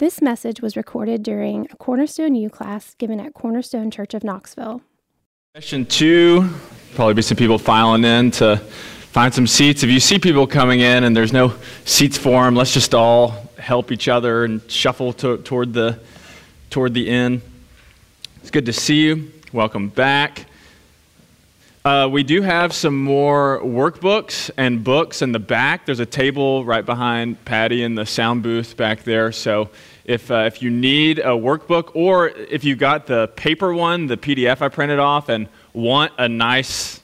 This message was recorded during a Cornerstone U class given at Cornerstone Church of Knoxville. Session two, probably be some people filing in to find some seats. If you see people coming in and there's no seats for them, let's just all help each other and shuffle to, toward the toward the end. It's good to see you. Welcome back. Uh, we do have some more workbooks and books in the back. There's a table right behind Patty in the sound booth back there. So if, uh, if you need a workbook or if you got the paper one, the PDF I printed off, and want a nice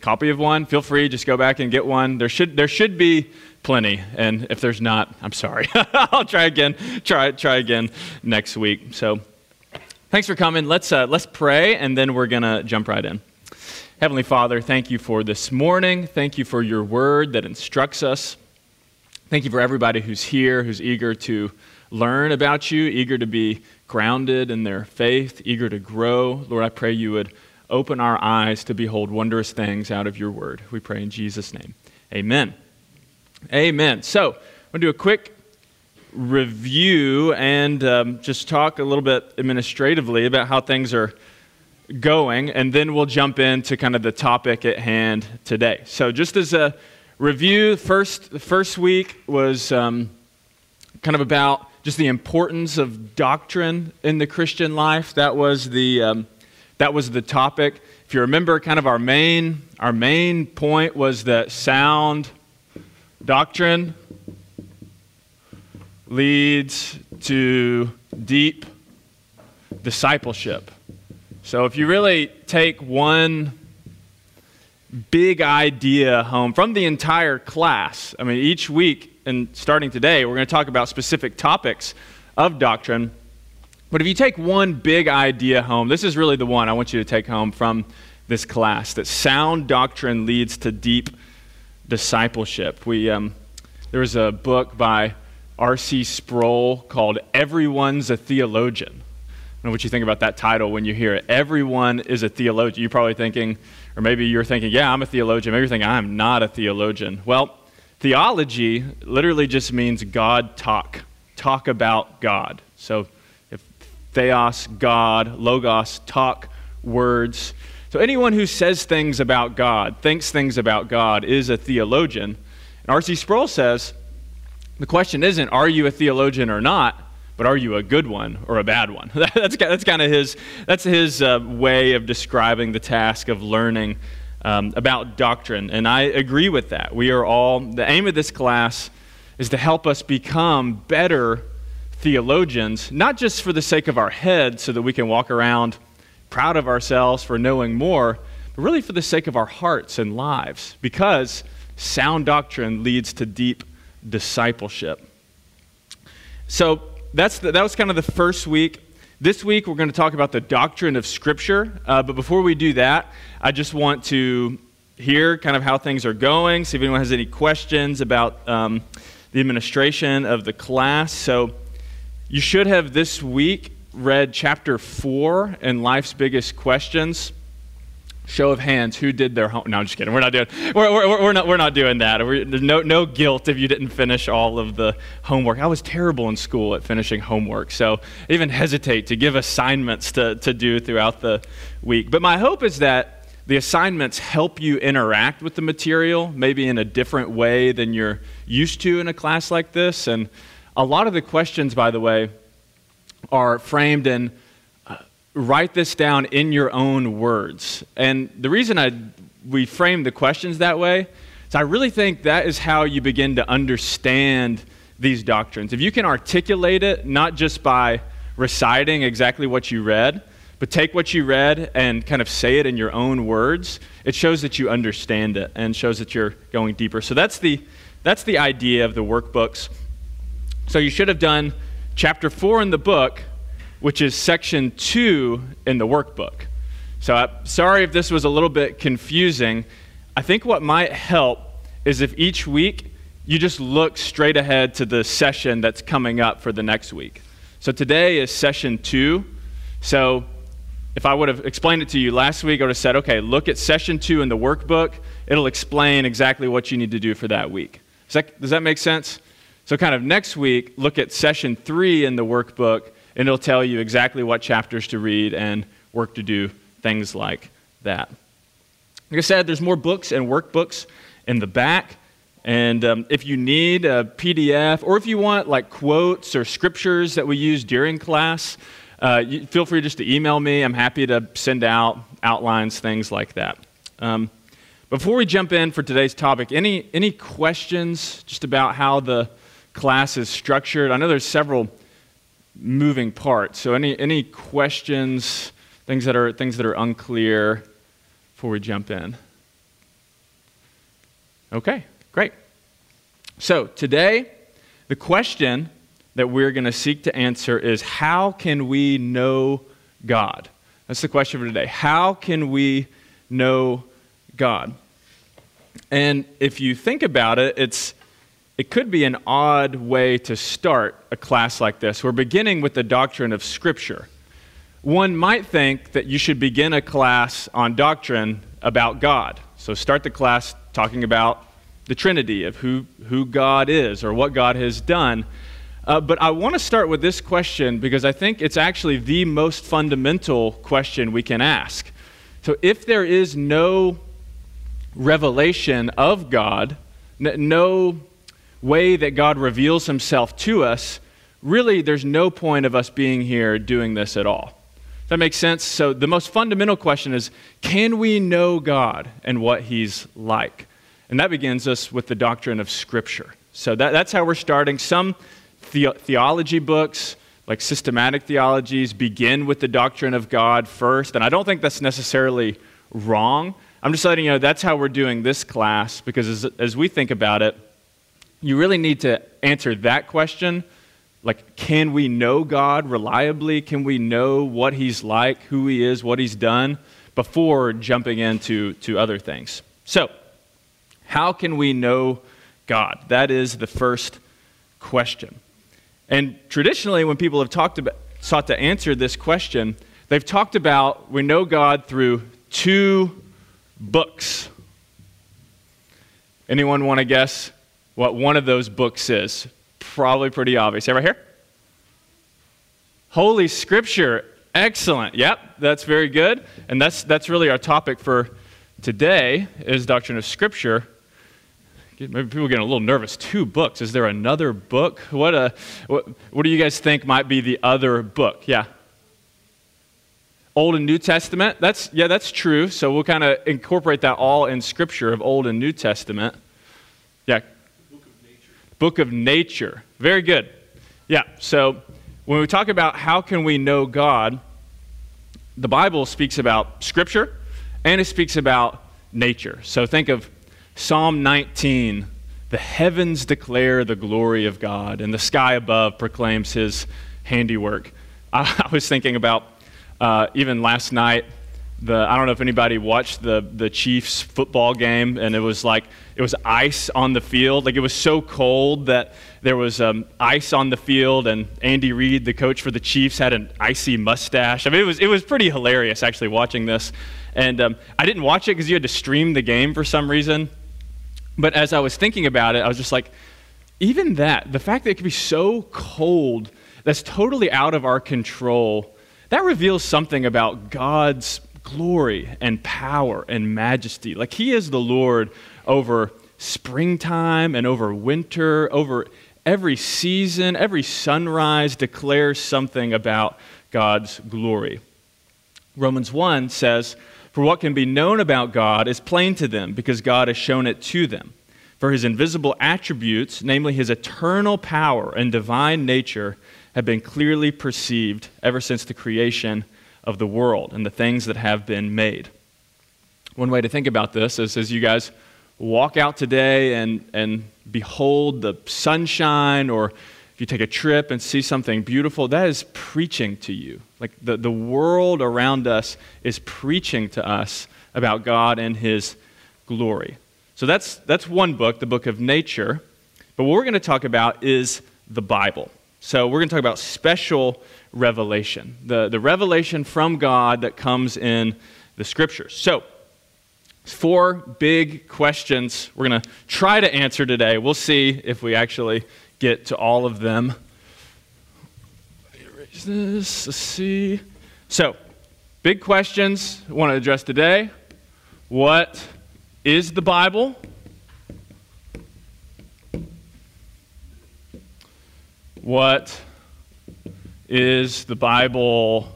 copy of one, feel free. Just go back and get one. There should, there should be plenty. And if there's not, I'm sorry. I'll try again. Try, try again next week. So thanks for coming. Let's, uh, let's pray, and then we're going to jump right in. Heavenly Father, thank you for this morning. Thank you for your word that instructs us. Thank you for everybody who's here, who's eager to learn about you, eager to be grounded in their faith, eager to grow. Lord, I pray you would open our eyes to behold wondrous things out of your word. We pray in Jesus' name. Amen. Amen. So, I'm going to do a quick review and um, just talk a little bit administratively about how things are going, and then we'll jump into kind of the topic at hand today. So, just as a review, first the first week was um, kind of about just the importance of doctrine in the Christian life. That was the um, that was the topic. If you remember, kind of our main our main point was that sound doctrine leads to deep discipleship. So if you really take one big idea home from the entire class, I mean, each week and starting today, we're going to talk about specific topics of doctrine. But if you take one big idea home, this is really the one I want you to take home from this class that sound doctrine leads to deep discipleship. We, um, there was a book by R.C. Sproul called Everyone's a Theologian know what you think about that title when you hear it. Everyone is a theologian. You're probably thinking, or maybe you're thinking, yeah, I'm a theologian. Maybe you're thinking, I'm not a theologian. Well, theology literally just means God talk, talk about God. So if theos, God, logos, talk, words. So anyone who says things about God, thinks things about God, is a theologian. And R.C. Sproul says, the question isn't, are you a theologian or not? but are you a good one or a bad one? that's, that's kind of his, that's his uh, way of describing the task of learning um, about doctrine. And I agree with that. We are all, the aim of this class is to help us become better theologians, not just for the sake of our head so that we can walk around proud of ourselves for knowing more, but really for the sake of our hearts and lives, because sound doctrine leads to deep discipleship. So, that's the, that was kind of the first week. This week, we're going to talk about the doctrine of Scripture. Uh, but before we do that, I just want to hear kind of how things are going, see if anyone has any questions about um, the administration of the class. So, you should have this week read chapter 4 in Life's Biggest Questions. Show of hands, who did their home? No, I'm just kidding. We're not doing. We're, we're, we're not. We're not doing that. We're, no no guilt if you didn't finish all of the homework. I was terrible in school at finishing homework, so I even hesitate to give assignments to to do throughout the week. But my hope is that the assignments help you interact with the material, maybe in a different way than you're used to in a class like this. And a lot of the questions, by the way, are framed in write this down in your own words. And the reason I, we frame the questions that way is I really think that is how you begin to understand these doctrines. If you can articulate it, not just by reciting exactly what you read, but take what you read and kind of say it in your own words, it shows that you understand it and shows that you're going deeper. So that's the, that's the idea of the workbooks. So you should have done chapter four in the book which is section two in the workbook. So, I'm sorry if this was a little bit confusing. I think what might help is if each week you just look straight ahead to the session that's coming up for the next week. So, today is session two. So, if I would have explained it to you last week, I would have said, okay, look at session two in the workbook. It'll explain exactly what you need to do for that week. Does that, does that make sense? So, kind of next week, look at session three in the workbook, and it'll tell you exactly what chapters to read and work to do, things like that. Like I said, there's more books and workbooks in the back. And um, if you need a PDF or if you want like quotes or scriptures that we use during class, uh, you, feel free just to email me. I'm happy to send out outlines, things like that. Um, before we jump in for today's topic, any, any questions just about how the class is structured? I know there's several moving parts. So any, any questions, things that, are, things that are unclear before we jump in? Okay, great. So today, the question that we're going to seek to answer is how can we know God? That's the question for today. How can we know God? And if you think about it, it's it could be an odd way to start a class like this. We're beginning with the doctrine of Scripture. One might think that you should begin a class on doctrine about God. So start the class talking about the Trinity, of who, who God is or what God has done. Uh, but I want to start with this question because I think it's actually the most fundamental question we can ask. So, if there is no revelation of God, no way that God reveals himself to us, really there's no point of us being here doing this at all. Does that make sense? So, the most fundamental question is can we know God and what he's like? And that begins us with the doctrine of Scripture. So that, that's how we're starting. Some the- theology books, like systematic theologies, begin with the doctrine of God first. And I don't think that's necessarily wrong. I'm just letting you know that's how we're doing this class because as, as we think about it, you really need to answer that question. Like, can we know God reliably? Can we know what He's like, who He is, what He's done, before jumping into to other things? So, how can we know God? That is the first question. And traditionally, when people have talked about, sought to answer this question, they've talked about we know God through two books. Anyone want to guess what one of those books is? Probably pretty obvious. Ever here? Holy Scripture. Excellent. Yep, that's very good. And that's, that's really our topic for today is doctrine of Scripture. Maybe people are getting a little nervous. Two books. Is there another book? What, a, what, what do you guys think might be the other book? Yeah. Old and New Testament. That's yeah, that's true. So we'll kind of incorporate that all in Scripture of Old and New Testament. Yeah. Book of Nature. Very good. Yeah. So when we talk about how can we know God, the Bible speaks about Scripture, and it speaks about nature. So think of Psalm 19 The heavens declare the glory of God, and the sky above proclaims his handiwork. I, I was thinking about uh, even last night. The, I don't know if anybody watched the, the Chiefs football game, and it was like it was ice on the field. Like it was so cold that there was um, ice on the field, and Andy Reid, the coach for the Chiefs, had an icy mustache. I mean, it was it was pretty hilarious actually watching this. And um, I didn't watch it because you had to stream the game for some reason. But as I was thinking about it, I was just like, even that, the fact that it could be so cold, that's totally out of our control, that reveals something about God's glory and power and majesty. Like He is the Lord over springtime and over winter, over every season, every sunrise declares something about God's glory. Romans 1 says, for what can be known about God is plain to them because God has shown it to them. For his invisible attributes, namely his eternal power and divine nature, have been clearly perceived ever since the creation of the world and the things that have been made. One way to think about this is as you guys walk out today and, and behold the sunshine or if you take a trip and see something beautiful, that is preaching to you. Like the, the world around us is preaching to us about God and His glory. So that's, that's one book, the book of nature. But what we're going to talk about is the Bible. So we're going to talk about special revelation, the, the revelation from God that comes in the scriptures. So, four big questions we're going to try to answer today. We'll see if we actually get to all of them. Erase this. Let's see. So, big questions I want to address today. What is the Bible? What is the Bible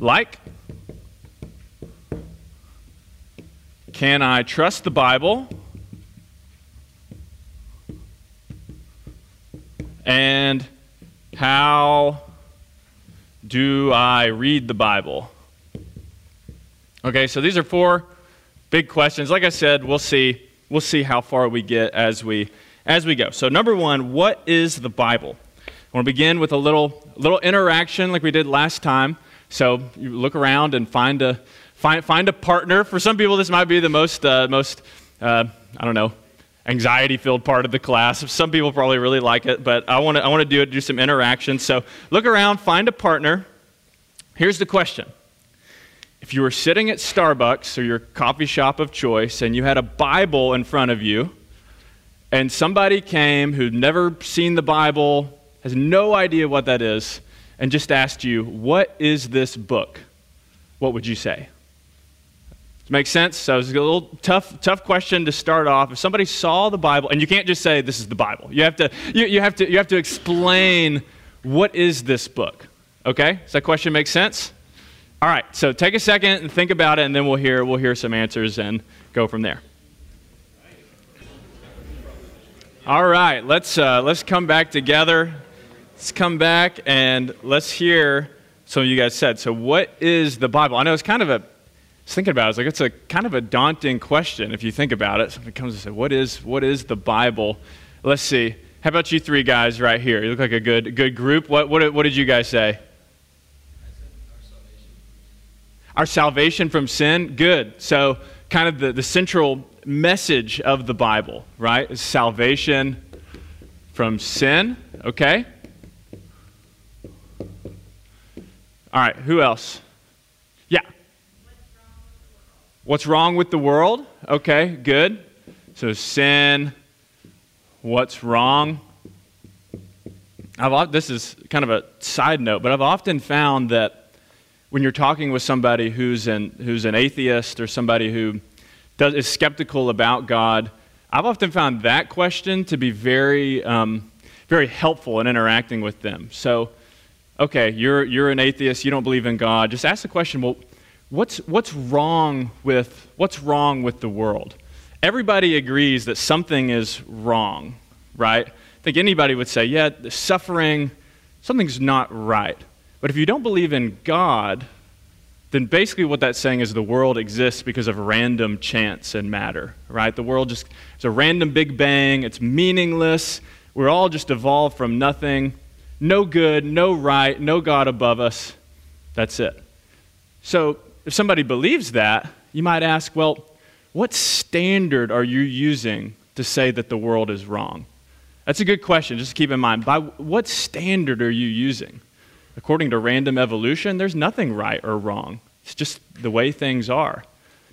like? Can I trust the Bible? And how do I read the Bible? Okay, so these are four big questions. Like I said, we'll see we'll see how far we get as we as we go. So number 1, what is the Bible? I want to begin with a little little interaction like we did last time. So you look around and find a find, find a partner. For some people, this might be the most, uh, most uh, I don't know, anxiety filled part of the class. Some people probably really like it, but I want to I want to do it, do some interaction. So look around, find a partner. Here's the question. If you were sitting at Starbucks or your coffee shop of choice and you had a Bible in front of you, and somebody came who'd never seen the Bible, has no idea what that is, and just asked you, What is this book? What would you say? Does make sense? So it's a little tough, tough question to start off. If somebody saw the Bible, and you can't just say this is the Bible. You have to, you, you have to, you have to explain what is this book. Okay? Does that question make sense? All right. So take a second and think about it, and then we'll hear, we'll hear some answers and go from there. All right. Let's uh, let's come back together. Let's come back and let's hear some of you guys said. So, what is the Bible? I know it's kind of a, I was thinking about it, it's like it's a kind of a daunting question if you think about it. Somebody comes and says, "What is what is the Bible?" Let's see. How about you three guys right here? You look like a good good group. What what what did you guys say? Our salvation from sin. Good. So, kind of the, the central message of the Bible, right? Is salvation from sin. Okay. All right. Who else? Yeah. What's wrong with the world? Okay, good. So, sin, what's wrong? I've, this is kind of a side note, but I've often found that when you're talking with somebody who's an, who's an atheist or somebody who does, is skeptical about God, I've often found that question to be very, um, very helpful in interacting with them. So, okay, you're, you're an atheist, you don't believe in God. Just ask the question, well, what's, what's, wrong with, what's wrong with the world? Everybody agrees that something is wrong, right? I think anybody would say, yeah, the suffering, something's not right. But if you don't believe in God, then basically what that's saying is the world exists because of random chance and matter, right? The world just is a random big bang, it's meaningless. We're all just evolved from nothing. No good, no right, no God above us. That's it. So if somebody believes that, you might ask, well, what standard are you using to say that the world is wrong? That's a good question, just keep in mind. By what standard are you using? According to random evolution, there's nothing right or wrong. It's just the way things are.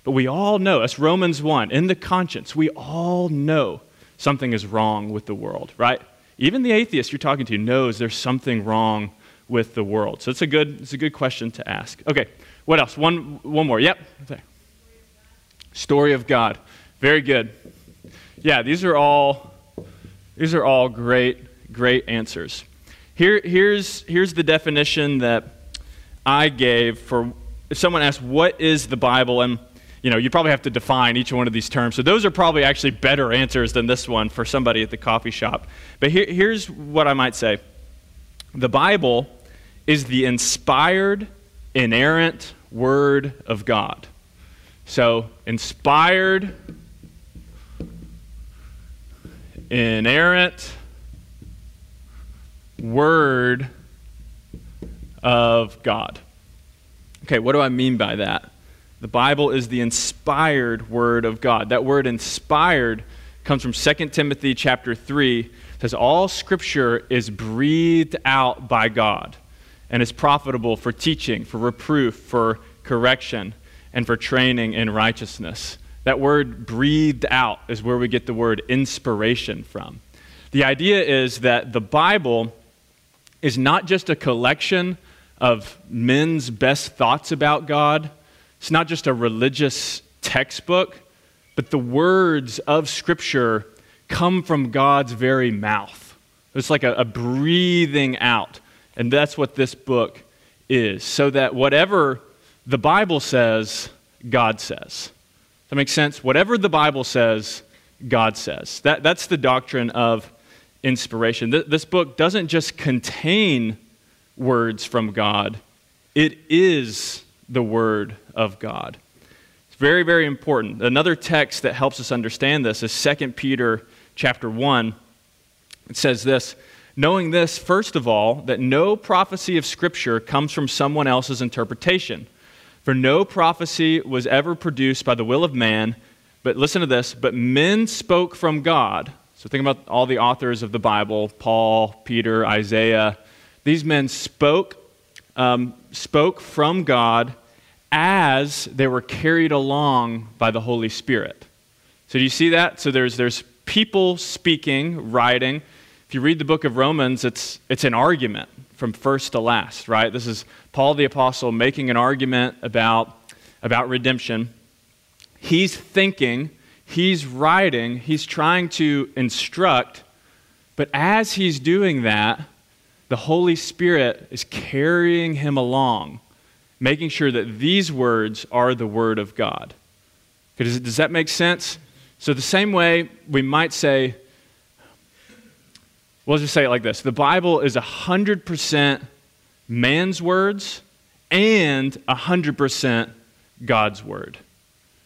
But we all know, that's Romans 1, in the conscience, we all know something is wrong with the world, right? Even the atheist you're talking to knows there's something wrong with the world. So it's a good, it's a good question to ask. Okay, what else? One, one more. Yep. Story of God. Very good. Yeah, these are all these are all great, great answers. Here, here's, here's the definition that I gave for if someone asks, what is the Bible? And you know, you probably have to define each one of these terms. So those are probably actually better answers than this one for somebody at the coffee shop. But here, here's what I might say. The Bible is the inspired inerrant Word of God. So, inspired, inerrant Word of God. Okay, what do I mean by that? The Bible is the inspired Word of God. That word inspired comes from 2 Timothy chapter 3. It says, All scripture is breathed out by God and is profitable for teaching, for reproof, for correction, and for training in righteousness. That word breathed out is where we get the word inspiration from. The idea is that the Bible is not just a collection of men's best thoughts about God, it's not just a religious textbook, but the words of Scripture come from God's very mouth. It's like a, a breathing out. And that's what this book is. So that whatever the Bible says, God says. That make sense? Whatever the Bible says, God says. That, that's the doctrine of inspiration. Th- this book doesn't just contain words from God, it is the Word of God. It's very, very important. Another text that helps us understand this is 2 Peter chapter 1. It says this Knowing this, first of all, that no prophecy of Scripture comes from someone else's interpretation. For no prophecy was ever produced by the will of man, but listen to this, but men spoke from God. So think about all the authors of the Bible Paul, Peter, Isaiah. These men spoke, um, spoke from God as they were carried along by the Holy Spirit. So do you see that? So there's, there's people speaking, writing. If you read the book of Romans, it's, it's an argument from first to last, right? This is Paul the Apostle making an argument about, about redemption. He's thinking, he's writing, he's trying to instruct, but as he's doing that, the Holy Spirit is carrying him along, making sure that these words are the Word of God. Does, does that make sense? So, the same way we might say, we'll just say it like this the Bible is 100% man's words and 100% God's word.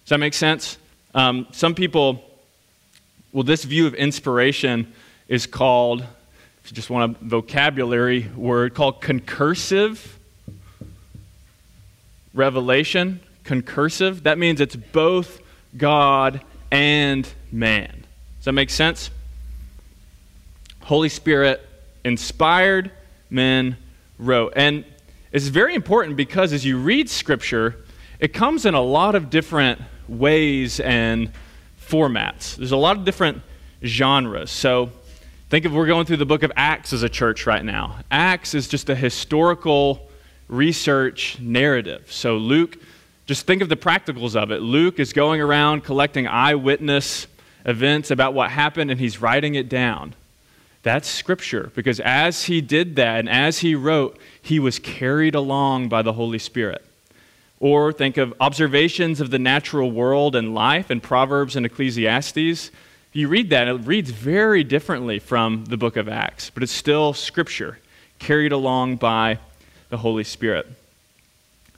Does that make sense? Um, some people, well, this view of inspiration is called, if you just want a vocabulary word, called concursive revelation. Concursive. That means it's both God and man. Does that make sense? Holy Spirit inspired, men wrote. And it's very important because as you read Scripture, it comes in a lot of different ways and formats. There's a lot of different genres. So think of we're going through the book of Acts as a church right now. Acts is just a historical research narrative. So Luke, just think of the practicals of it. Luke is going around collecting eyewitness events about what happened and he's writing it down. That's scripture because as he did that and as he wrote, he was carried along by the Holy Spirit. Or think of observations of the natural world and life in Proverbs and Ecclesiastes. You read that, it reads very differently from the book of Acts, but it's still scripture carried along by the Holy Spirit.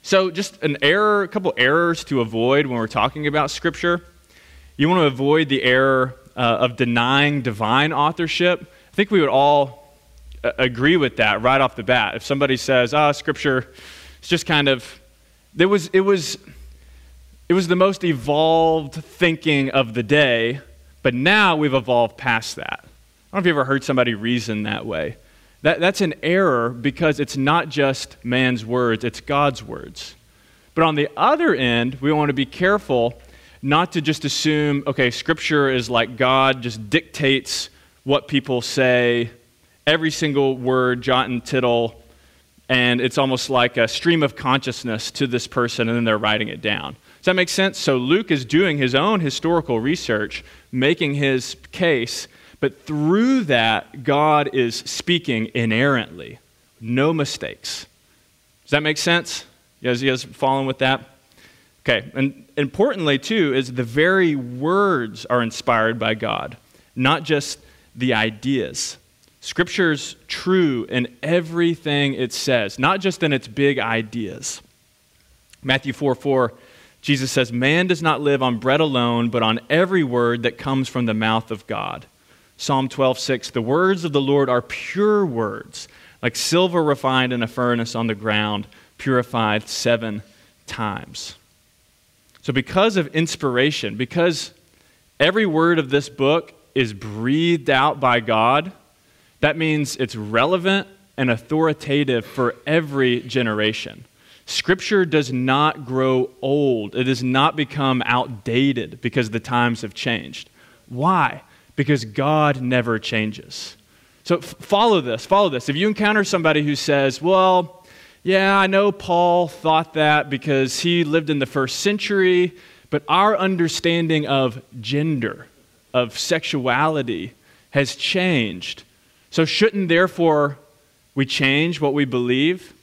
So, just an error, a couple errors to avoid when we're talking about scripture. You want to avoid the error uh, of denying divine authorship I think we would all uh, agree with that right off the bat. If somebody says, "Ah, oh, Scripture," it's just kind of it was it was it was the most evolved thinking of the day, but now we've evolved past that. I don't know if you ever heard somebody reason that way. That, that's an error because it's not just man's words, it's God's words. But on the other end, we want to be careful not to just assume, okay, Scripture is like God just dictates what people say, every single word, jot and tittle, and it's almost like a stream of consciousness to this person, and then they're writing it down. Does that make sense? So Luke is doing his own historical research, making his case, but through that, God is speaking inerrantly, no mistakes. Does that make sense? You guys, you guys following with that? Okay, and importantly, too, is the very words are inspired by God, not just the ideas. Scripture's true in everything it says, not just in its big ideas. Matthew 4 4, Jesus says, Man does not live on bread alone, but on every word that comes from the mouth of God. Psalm 12 6, The words of the Lord are pure words, like silver refined in a furnace on the ground, purified seven times. So, because of inspiration, because every word of this book is breathed out by God, that means it's relevant and authoritative for every generation. Scripture does not grow old, it does not become outdated because the times have changed. Why? Because God never changes. So f- follow this, follow this. If you encounter somebody who says, well, yeah, I know Paul thought that because he lived in the first century, but our understanding of gender, of sexuality, has changed. So shouldn't therefore we change what we believe?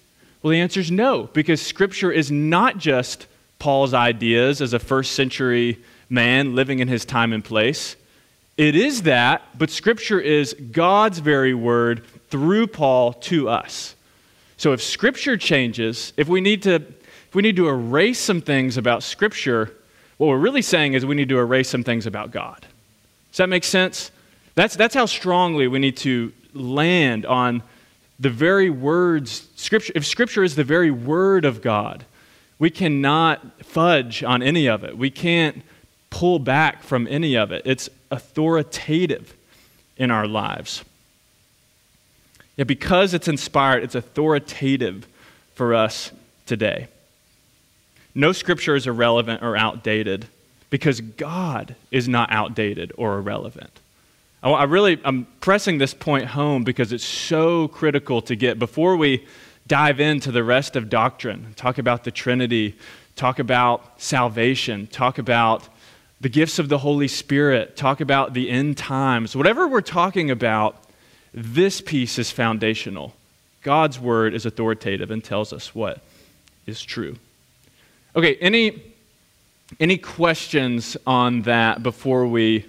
Well, the answer is no, because Scripture is not just Paul's ideas as a first century man living in his time and place. It is that, but Scripture is God's very word through Paul to us. So if Scripture changes, if we need to, if we need to erase some things about Scripture, what we're really saying is we need to erase some things about God. Does that make sense? That's, that's how strongly we need to land on the very words. Scripture, if Scripture is the very word of God, we cannot fudge on any of it. We can't pull back from any of it. It's authoritative in our lives. Yeah, because it's inspired, it's authoritative for us today. No scripture is irrelevant or outdated because God is not outdated or irrelevant. I really, I'm pressing this point home because it's so critical to get before we dive into the rest of doctrine, talk about the Trinity, talk about salvation, talk about the gifts of the Holy Spirit, talk about the end times, whatever we're talking about, this piece is foundational. God's word is authoritative and tells us what is true. Okay, any, any questions on that before we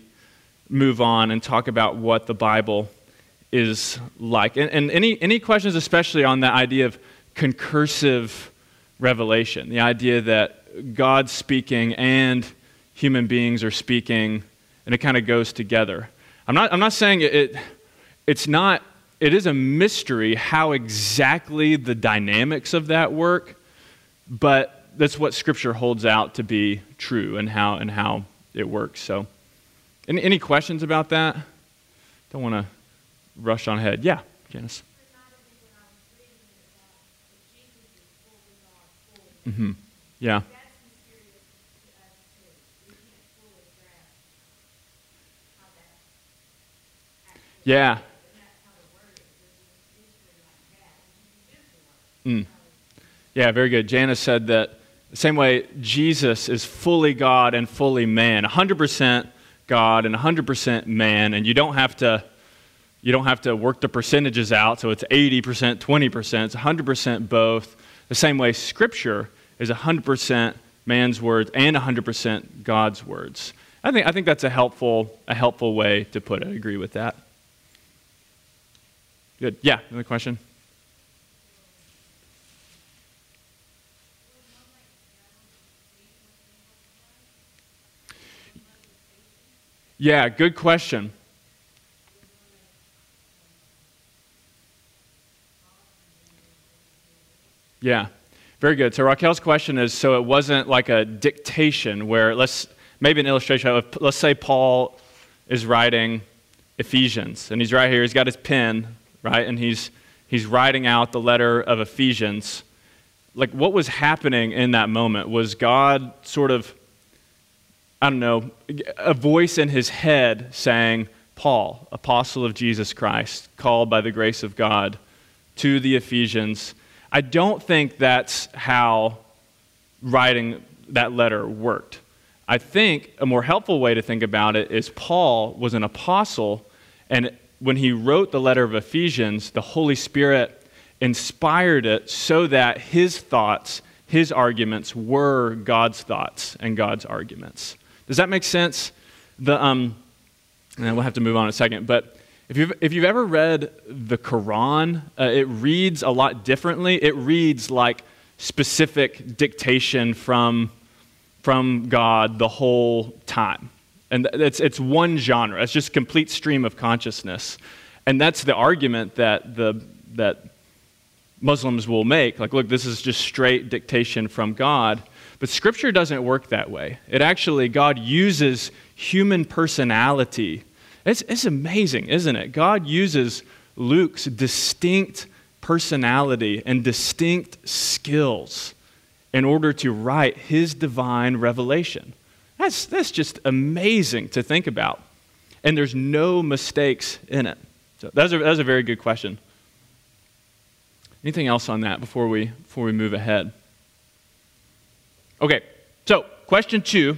move on and talk about what the Bible is like? And, and any, any questions, especially on that idea of concursive revelation, the idea that God's speaking and human beings are speaking, and it kind of goes together. I'm not, I'm not saying it, it, it's not, it is a mystery how exactly the dynamics of that work, but that's what Scripture holds out to be true and how, and how it works. So, any, any questions about that? Don't want to rush on ahead. Yeah, Janice. Mm-hmm. Yeah. Yeah. Mm. Yeah, very good. Janice said that the same way Jesus is fully God and fully man, 100% God and 100% man, and you don't have to you don't have to work the percentages out so it's 80%, 20%, it's 100% both. The same way scripture is 100% man's words and 100% God's words. I think I think that's a helpful a helpful way to put it. I agree with that. Good. Yeah, another question? Yeah, good question. Yeah, very good. So Raquel's question is so it wasn't like a dictation where let's maybe an illustration of let's say Paul is writing Ephesians and he's right here, he's got his pen right? And he's, he's writing out the letter of Ephesians. Like, what was happening in that moment? Was God sort of, I don't know, a voice in his head saying, Paul, apostle of Jesus Christ, called by the grace of God to the Ephesians. I don't think that's how writing that letter worked. I think a more helpful way to think about it is Paul was an apostle, and when he wrote the letter of Ephesians, the Holy Spirit inspired it so that his thoughts, his arguments were God's thoughts and God's arguments. Does that make sense? The, um, and we'll have to move on in a second, but if you've, if you've ever read the Quran, uh, it reads a lot differently. It reads like specific dictation from, from God the whole time. And it's, it's one genre, it's just complete stream of consciousness. And that's the argument that, the, that Muslims will make. Like, look, this is just straight dictation from God. But Scripture doesn't work that way. It actually, God uses human personality. It's, it's amazing, isn't it? God uses Luke's distinct personality and distinct skills in order to write his divine revelation. That's, that's just amazing to think about. and there's no mistakes in it? So that's a, that's a very good question. Anything else on that before we, before we move ahead? Okay, so question two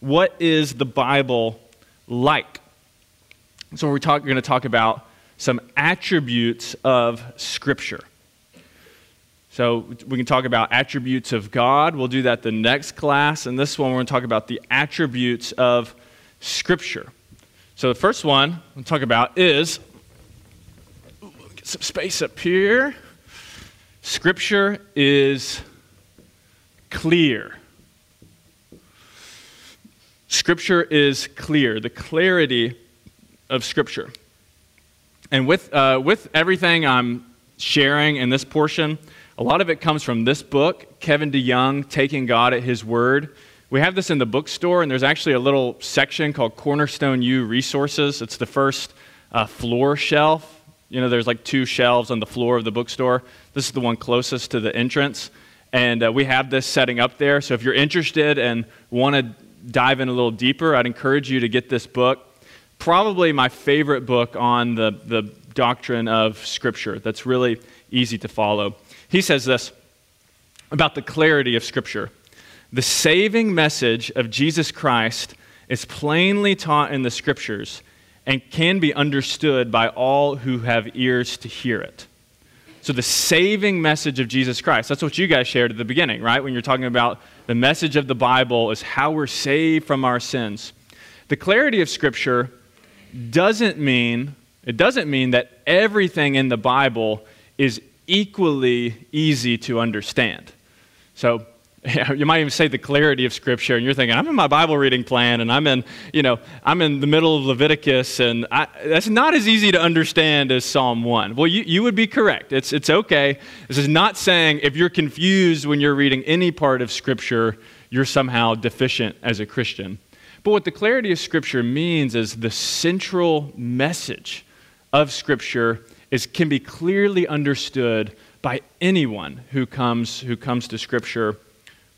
What is the Bible like? So we're, talk, we're going to talk about some attributes of Scripture. So we can talk about attributes of God. We'll do that the next class. And this one, we're going to talk about the attributes of Scripture. So the first one we'll talk about is get some space up here. Scripture is clear. Scripture is clear. The clarity of Scripture. And with, uh, with everything I'm sharing in this portion, a lot of it comes from this book, Kevin DeYoung, Taking God at His Word. We have this in the bookstore, and there's actually a little section called Cornerstone U Resources. It's the first uh, floor shelf. You know, there's like two shelves on the floor of the bookstore. This is the one closest to the entrance. And uh, we have this setting up there. So if you're interested and want to dive in a little deeper, I'd encourage you to get this book. Probably my favorite book on the, the doctrine of Scripture that's really easy to follow. He says this about the clarity of Scripture The saving message of Jesus Christ is plainly taught in the Scriptures and can be understood by all who have ears to hear it. So, the saving message of Jesus Christ, that's what you guys shared at the beginning, right? When you're talking about the message of the Bible is how we're saved from our sins. The clarity of Scripture doesn't mean, it doesn't mean that everything in the Bible is equally easy to understand. So, you might even say the clarity of scripture and you're thinking i'm in my bible reading plan and i'm in you know i'm in the middle of leviticus and I, that's not as easy to understand as psalm 1 well you, you would be correct. It's, it's okay. This is not saying if you're confused when you're reading any part of scripture you're somehow deficient as a christian. But what the clarity of scripture means is the central message of scripture is, can be clearly understood by anyone who comes, who comes to Scripture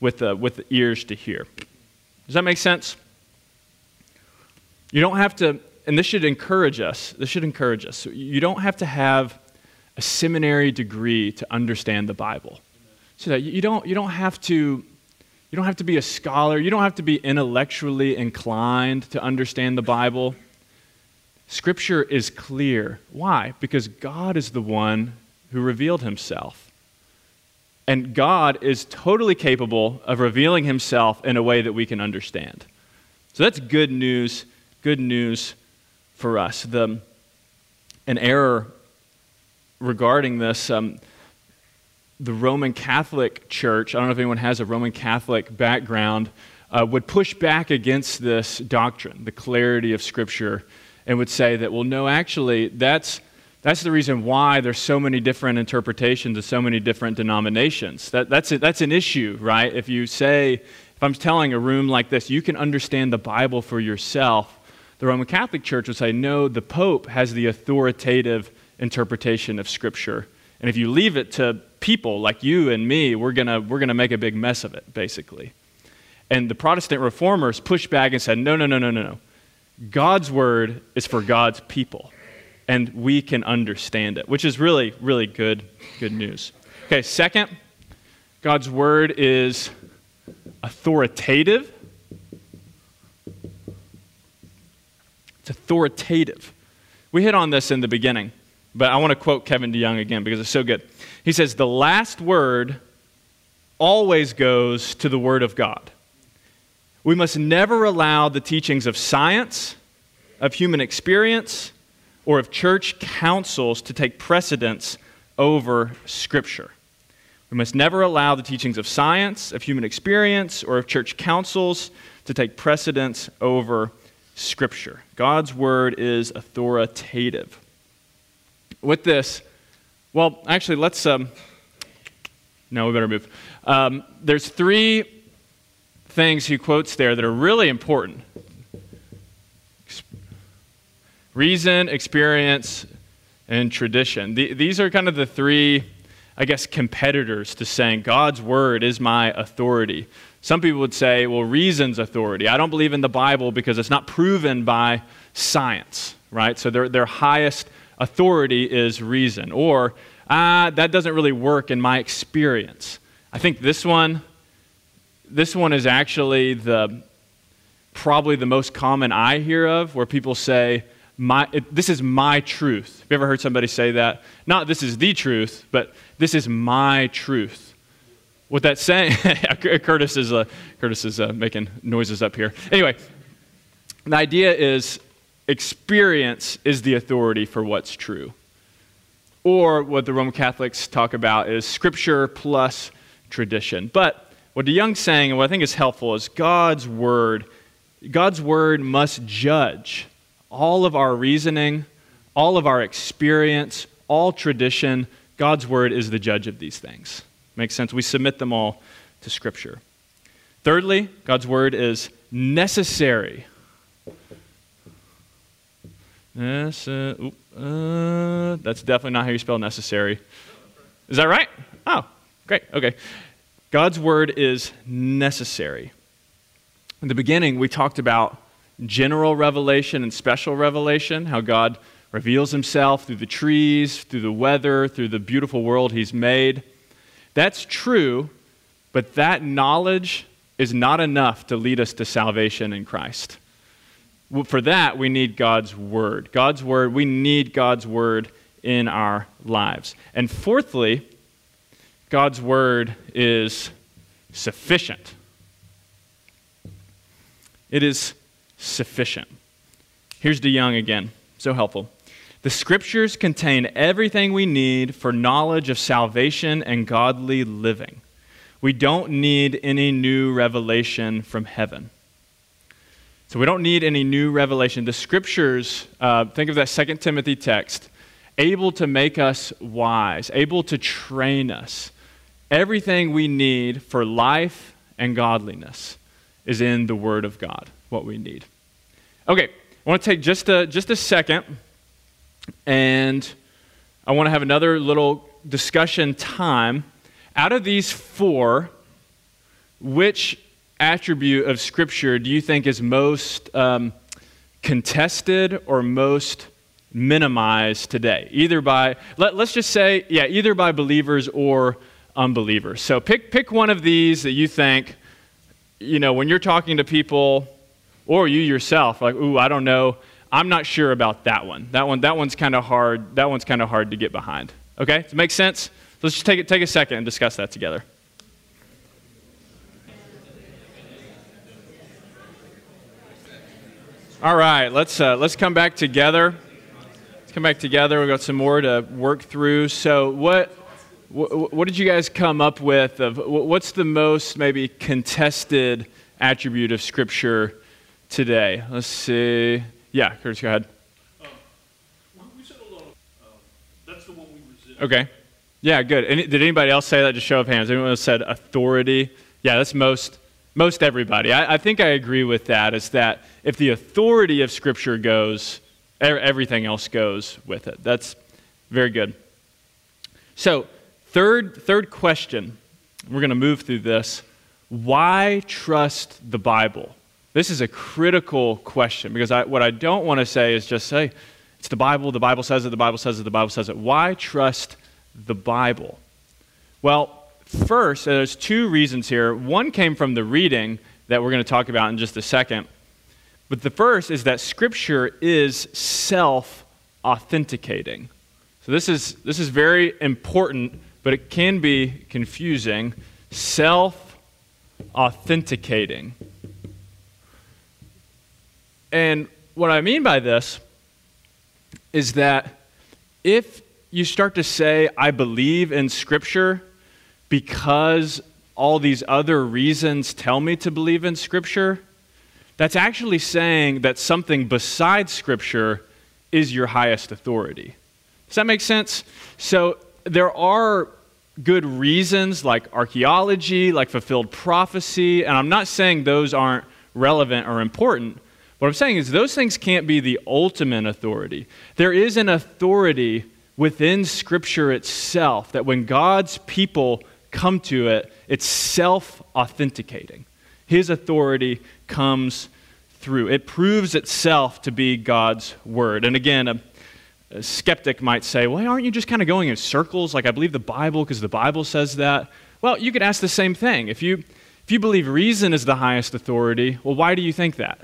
with, uh, with ears to hear. Does that make sense? You don't have to, and this should encourage us. This should encourage us. You don't have to have a seminary degree to understand the Bible. So that you don't, you don't have to you don't have to be a scholar. You don't have to be intellectually inclined to understand the Bible. Scripture is clear. Why? Because God is the one who revealed himself. And God is totally capable of revealing himself in a way that we can understand. So that's good news, good news for us. The, an error regarding this, um, the Roman Catholic Church, I don't know if anyone has a Roman Catholic background, uh, would push back against this doctrine, the clarity of Scripture and would say that, well, no, actually, that's, that's the reason why there's so many different interpretations of so many different denominations. That, that's, a, that's an issue, right? If you say, if I'm telling a room like this, you can understand the Bible for yourself, the Roman Catholic Church would say, no, the Pope has the authoritative interpretation of Scripture. And if you leave it to people like you and me, we're going we're to make a big mess of it, basically. And the Protestant reformers pushed back and said, no, no, no, no, no, no. God's word is for God's people, and we can understand it, which is really, really good, good news. Okay, second, God's word is authoritative. It's authoritative. We hit on this in the beginning, but I want to quote Kevin DeYoung again because it's so good. He says, The last word always goes to the word of God. We must never allow the teachings of science, of human experience, or of church councils to take precedence over Scripture. We must never allow the teachings of science, of human experience, or of church councils to take precedence over Scripture. God's Word is authoritative. With this, well, actually, let's. Um, no, we better move. Um, there's three things he quotes there that are really important reason, experience, and tradition. The, these are kind of the three, I guess, competitors to saying God's word is my authority. Some people would say, well, reason's authority. I don't believe in the Bible because it's not proven by science, right? So their, their highest authority is reason. Or, ah, that doesn't really work in my experience. I think this one, this one is actually the probably the most common I hear of, where people say, my, this is my truth. Have you ever heard somebody say that? Not this is the truth, but this is my truth. What that's saying, Curtis is, uh, Curtis is uh, making noises up here. Anyway, the idea is experience is the authority for what's true. Or what the Roman Catholics talk about is scripture plus tradition. But what DeYoung's saying, and what I think is helpful, is God's word. God's word must judge all of our reasoning, all of our experience, all tradition. God's word is the judge of these things. Makes sense? We submit them all to Scripture. Thirdly, God's word is necessary Yes, uh, uh, that's definitely not how you spell necessary. Is that right? Oh, great. Okay. God's word is necessary. In the beginning, we talked about general revelation and special revelation, how God reveals himself through the trees, through the weather, through the beautiful world he's made. That's true, but that knowledge is not enough to lead us to salvation in Christ for that, we need God's Word. God's Word, we need God's Word in our lives. And fourthly, God's Word is sufficient. It is sufficient. Here's DeYoung again, so helpful. The scriptures contain everything we need for knowledge of salvation and godly living. We don't need any new revelation from heaven. So we don't need any new revelation. The scriptures, uh, think of that Second Timothy text, able to make us wise, able to train us. Everything we need for life and godliness is in the Word of God, what we need. Okay, I want to take just a, just a second and I want to have another little discussion time. Out of these four, which attribute of Scripture do you think is most um, contested or most minimized today? Either by, let, us just say, yeah, either by believers or unbelievers. So pick, pick one of these that you think, you know, when you're talking to people or you yourself, like, ooh, I don't know. I'm not sure about that one. That one, that one's kind of hard. That one's kind of hard to get behind. Okay, does it make sense? Let's just take it, take a second and discuss that together. All right, let's, uh, let's come back together. Let's come back together. We've got some more to work through. So, what, what, what did you guys come up with? Of what's the most maybe contested attribute of Scripture today? Let's see. Yeah, Curtis, go ahead. Um, okay. Yeah, good. Any, did anybody else say that? Just show of hands. Anyone else said authority? Yeah, that's most most everybody. I, I, think I agree with that, is that if the authority of Scripture goes, everything else goes with it. That's very good. So, third, third question, we're going to move through this. Why trust the Bible? This is a critical question because I, what I don't want to say is just say, it's the Bible, the Bible says it, the Bible says it, the Bible says it. Why trust the Bible? Well, First, there's two reasons here. One came from the reading that we're going to talk about in just a second. But the first is that Scripture is self authenticating. So this is, this is very important, but it can be confusing. Self authenticating. And what I mean by this is that if you start to say, I believe in Scripture, because all these other reasons tell me to believe in Scripture, that's actually saying that something besides Scripture is your highest authority. Does that make sense? So there are good reasons like archaeology, like fulfilled prophecy, and I'm not saying those aren't relevant or important. What I'm saying is those things can't be the ultimate authority. There is an authority within Scripture itself that when God's people come to it, it's self authenticating. His authority comes through. It proves itself to be God's word. And again, a, a skeptic might say, well, aren't you just kind of going in circles? Like, I believe the Bible because the Bible says that. Well, you could ask the same thing. If you, if you believe reason is the highest authority, well, why do you think that?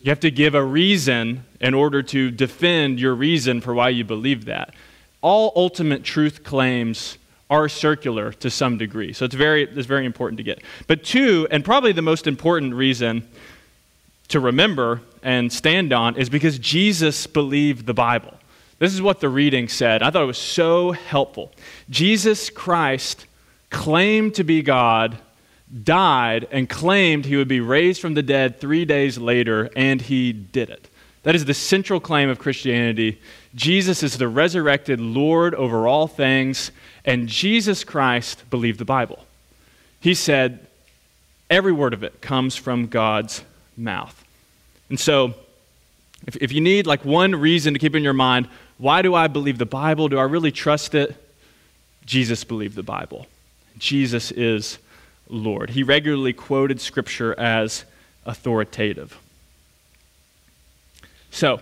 You have to give a reason in order to defend your reason for why you believe that. All ultimate truth claims are circular to some degree. So it's very, it's very important to get. But two, and probably the most important reason to remember and stand on is because Jesus believed the Bible. This is what the reading said. I thought it was so helpful. Jesus Christ claimed to be God, died, and claimed he would be raised from the dead three days later, and he did it. That is the central claim of Christianity. Jesus is the resurrected Lord over all things, and Jesus Christ believed the Bible. He said, every word of it comes from God's mouth. And so, if, if you need like one reason to keep in your mind, why do I believe the Bible? Do I really trust it? Jesus believed the Bible. Jesus is Lord. He regularly quoted Scripture as authoritative. So,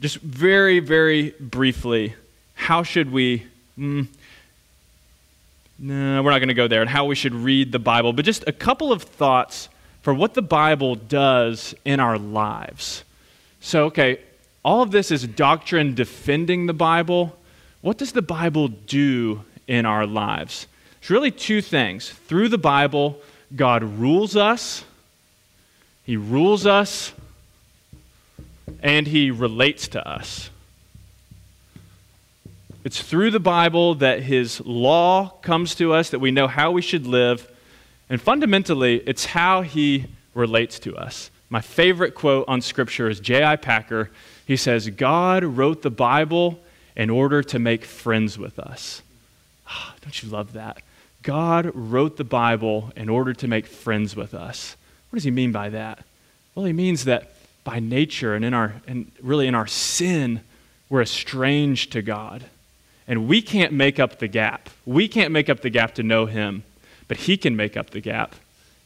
just very, very briefly, how should we mm, no, we're not going to go there, and how we should read the Bible, but just a couple of thoughts for what the Bible does in our lives. So, okay, all of this is doctrine defending the Bible. What does the Bible do in our lives? It's really two things. Through the Bible, God rules us, He rules us, and He relates to us. It's through the Bible that His law comes to us, that we know how we should live. And fundamentally, it's how He relates to us. My favorite quote on Scripture is J.I. Packer. He says, God wrote the Bible in order to make friends with us. Oh, don't you love that? God wrote the Bible in order to make friends with us. What does he mean by that? Well, he means that by nature and in our and really in our sin, we're estranged to God. And we can't make up the gap. We can't make up the gap to know Him, but He can make up the gap.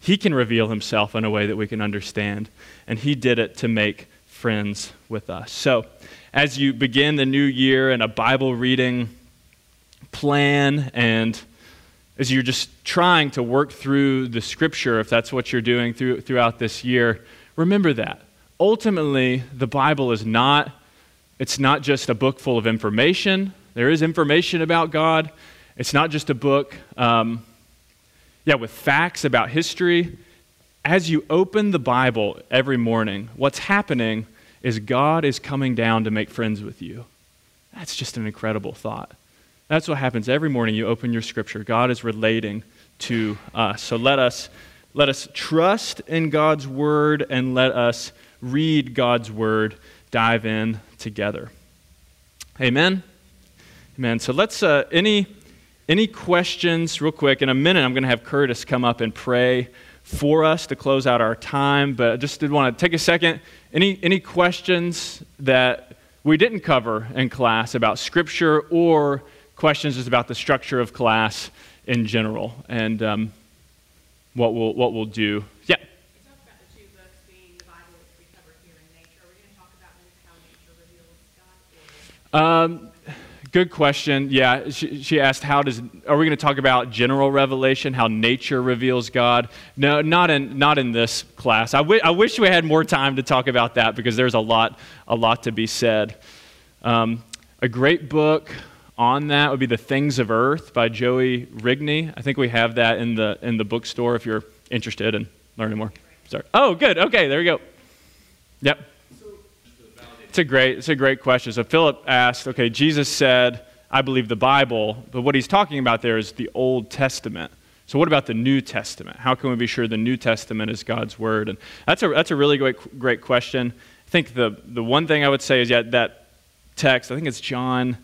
He can reveal Himself in a way that we can understand. And He did it to make friends with us. So, as you begin the new year and a Bible reading plan, and as you're just trying to work through the Scripture, if that's what you're doing through, throughout this year, remember that. Ultimately, the Bible is not. It's not just a book full of information, there is information about God. It's not just a book, um, yeah, with facts about history. As you open the Bible every morning, what's happening is God is coming down to make friends with you. That's just an incredible thought. That's what happens every morning you open your scripture. God is relating to us. So let us let us trust in God's word and let us read God's word, dive in together. Amen. Amen. So let's, uh, any, any questions, real quick? In a minute, I'm going to have Curtis come up and pray for us to close out our time, but I just did want to take a second. Any, any questions that we didn't cover in class about Scripture or questions just about the structure of class in general and um, what, we'll, what we'll do? Yeah. Um, Good question. Yeah, she, she, asked, "How does are we going to talk about general revelation, how nature reveals God?" No, not in not in this class. I, w- I wish we had more time to talk about that because there's a lot a lot to be said. Um, a great book on that would be "The Things of Earth" by Joey Rigney. I think we have that in the in the bookstore if you're interested in learning more. Sorry. Oh, good. Okay, there we go. Yep. It's a great, it's a great question. So Philip asked, okay, Jesus said, I believe the Bible, but what he's talking about there is the Old Testament. So what about the New Testament? How can we be sure the New Testament is God's word? And that's a, that's a really great, great question. I think the, the one thing I would say is yeah, that text, I think it's John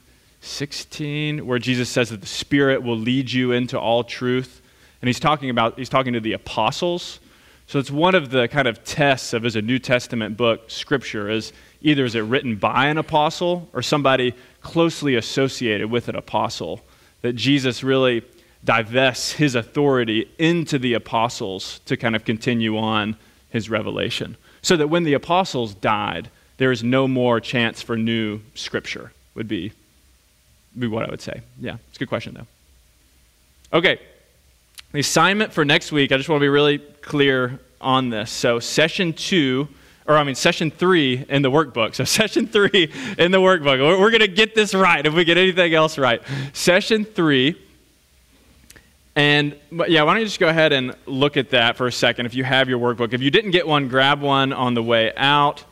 16, where Jesus says that the Spirit will lead you into all truth. And he's talking about, he's talking to the apostles. So it's one of the kind of tests of as a New Testament book, Scripture, is either is it written by an apostle or somebody closely associated with an apostle, that Jesus really divests his authority into the apostles to kind of continue on his revelation. So that when the apostles died, there is no more chance for new scripture, would be, be what I would say. Yeah, it's a good question, though. Okay, the assignment for next week, I just want to be really clear on this. So, session two, or I mean, session three in the workbook. So, session three in the workbook. We're, we're going to get this right if we get anything else right. Session three. And yeah, why don't you just go ahead and look at that for a second if you have your workbook. If you didn't get one, grab one on the way out.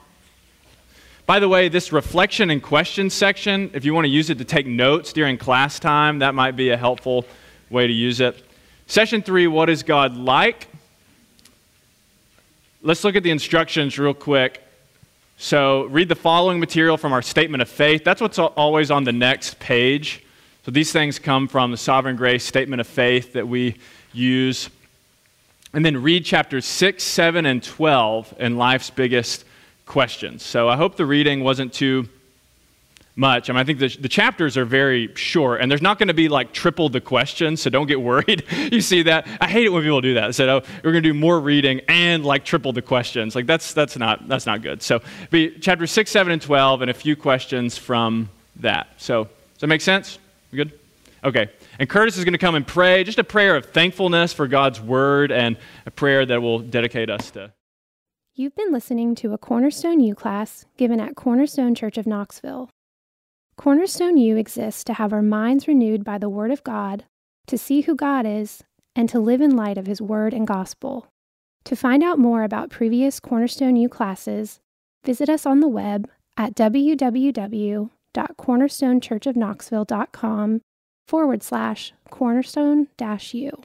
By the way, this reflection and question section, if you want to use it to take notes during class time, that might be a helpful way to use it. Session three What is God like? Let's look at the instructions real quick. So, read the following material from our statement of faith. That's what's always on the next page. So, these things come from the Sovereign Grace statement of faith that we use. And then read chapters 6, 7, and 12 in Life's Biggest Questions. So, I hope the reading wasn't too much. I mean, I think the, the chapters are very short, and there's not going to be like triple the questions, so don't get worried. you see that? I hate it when people do that. They said, "Oh, we're going to do more reading and like triple the questions." Like that's that's not that's not good. So, be chapter six, seven, and twelve, and a few questions from that. So, does that make sense? We good? Okay. And Curtis is going to come and pray, just a prayer of thankfulness for God's word, and a prayer that will dedicate us to. You've been listening to a Cornerstone U class given at Cornerstone Church of Knoxville. Cornerstone U exists to have our minds renewed by the Word of God, to see who God is, and to live in light of His Word and Gospel. To find out more about previous Cornerstone U classes, visit us on the web at www.cornerstonechurchofknoxville.com forward slash cornerstone dash U.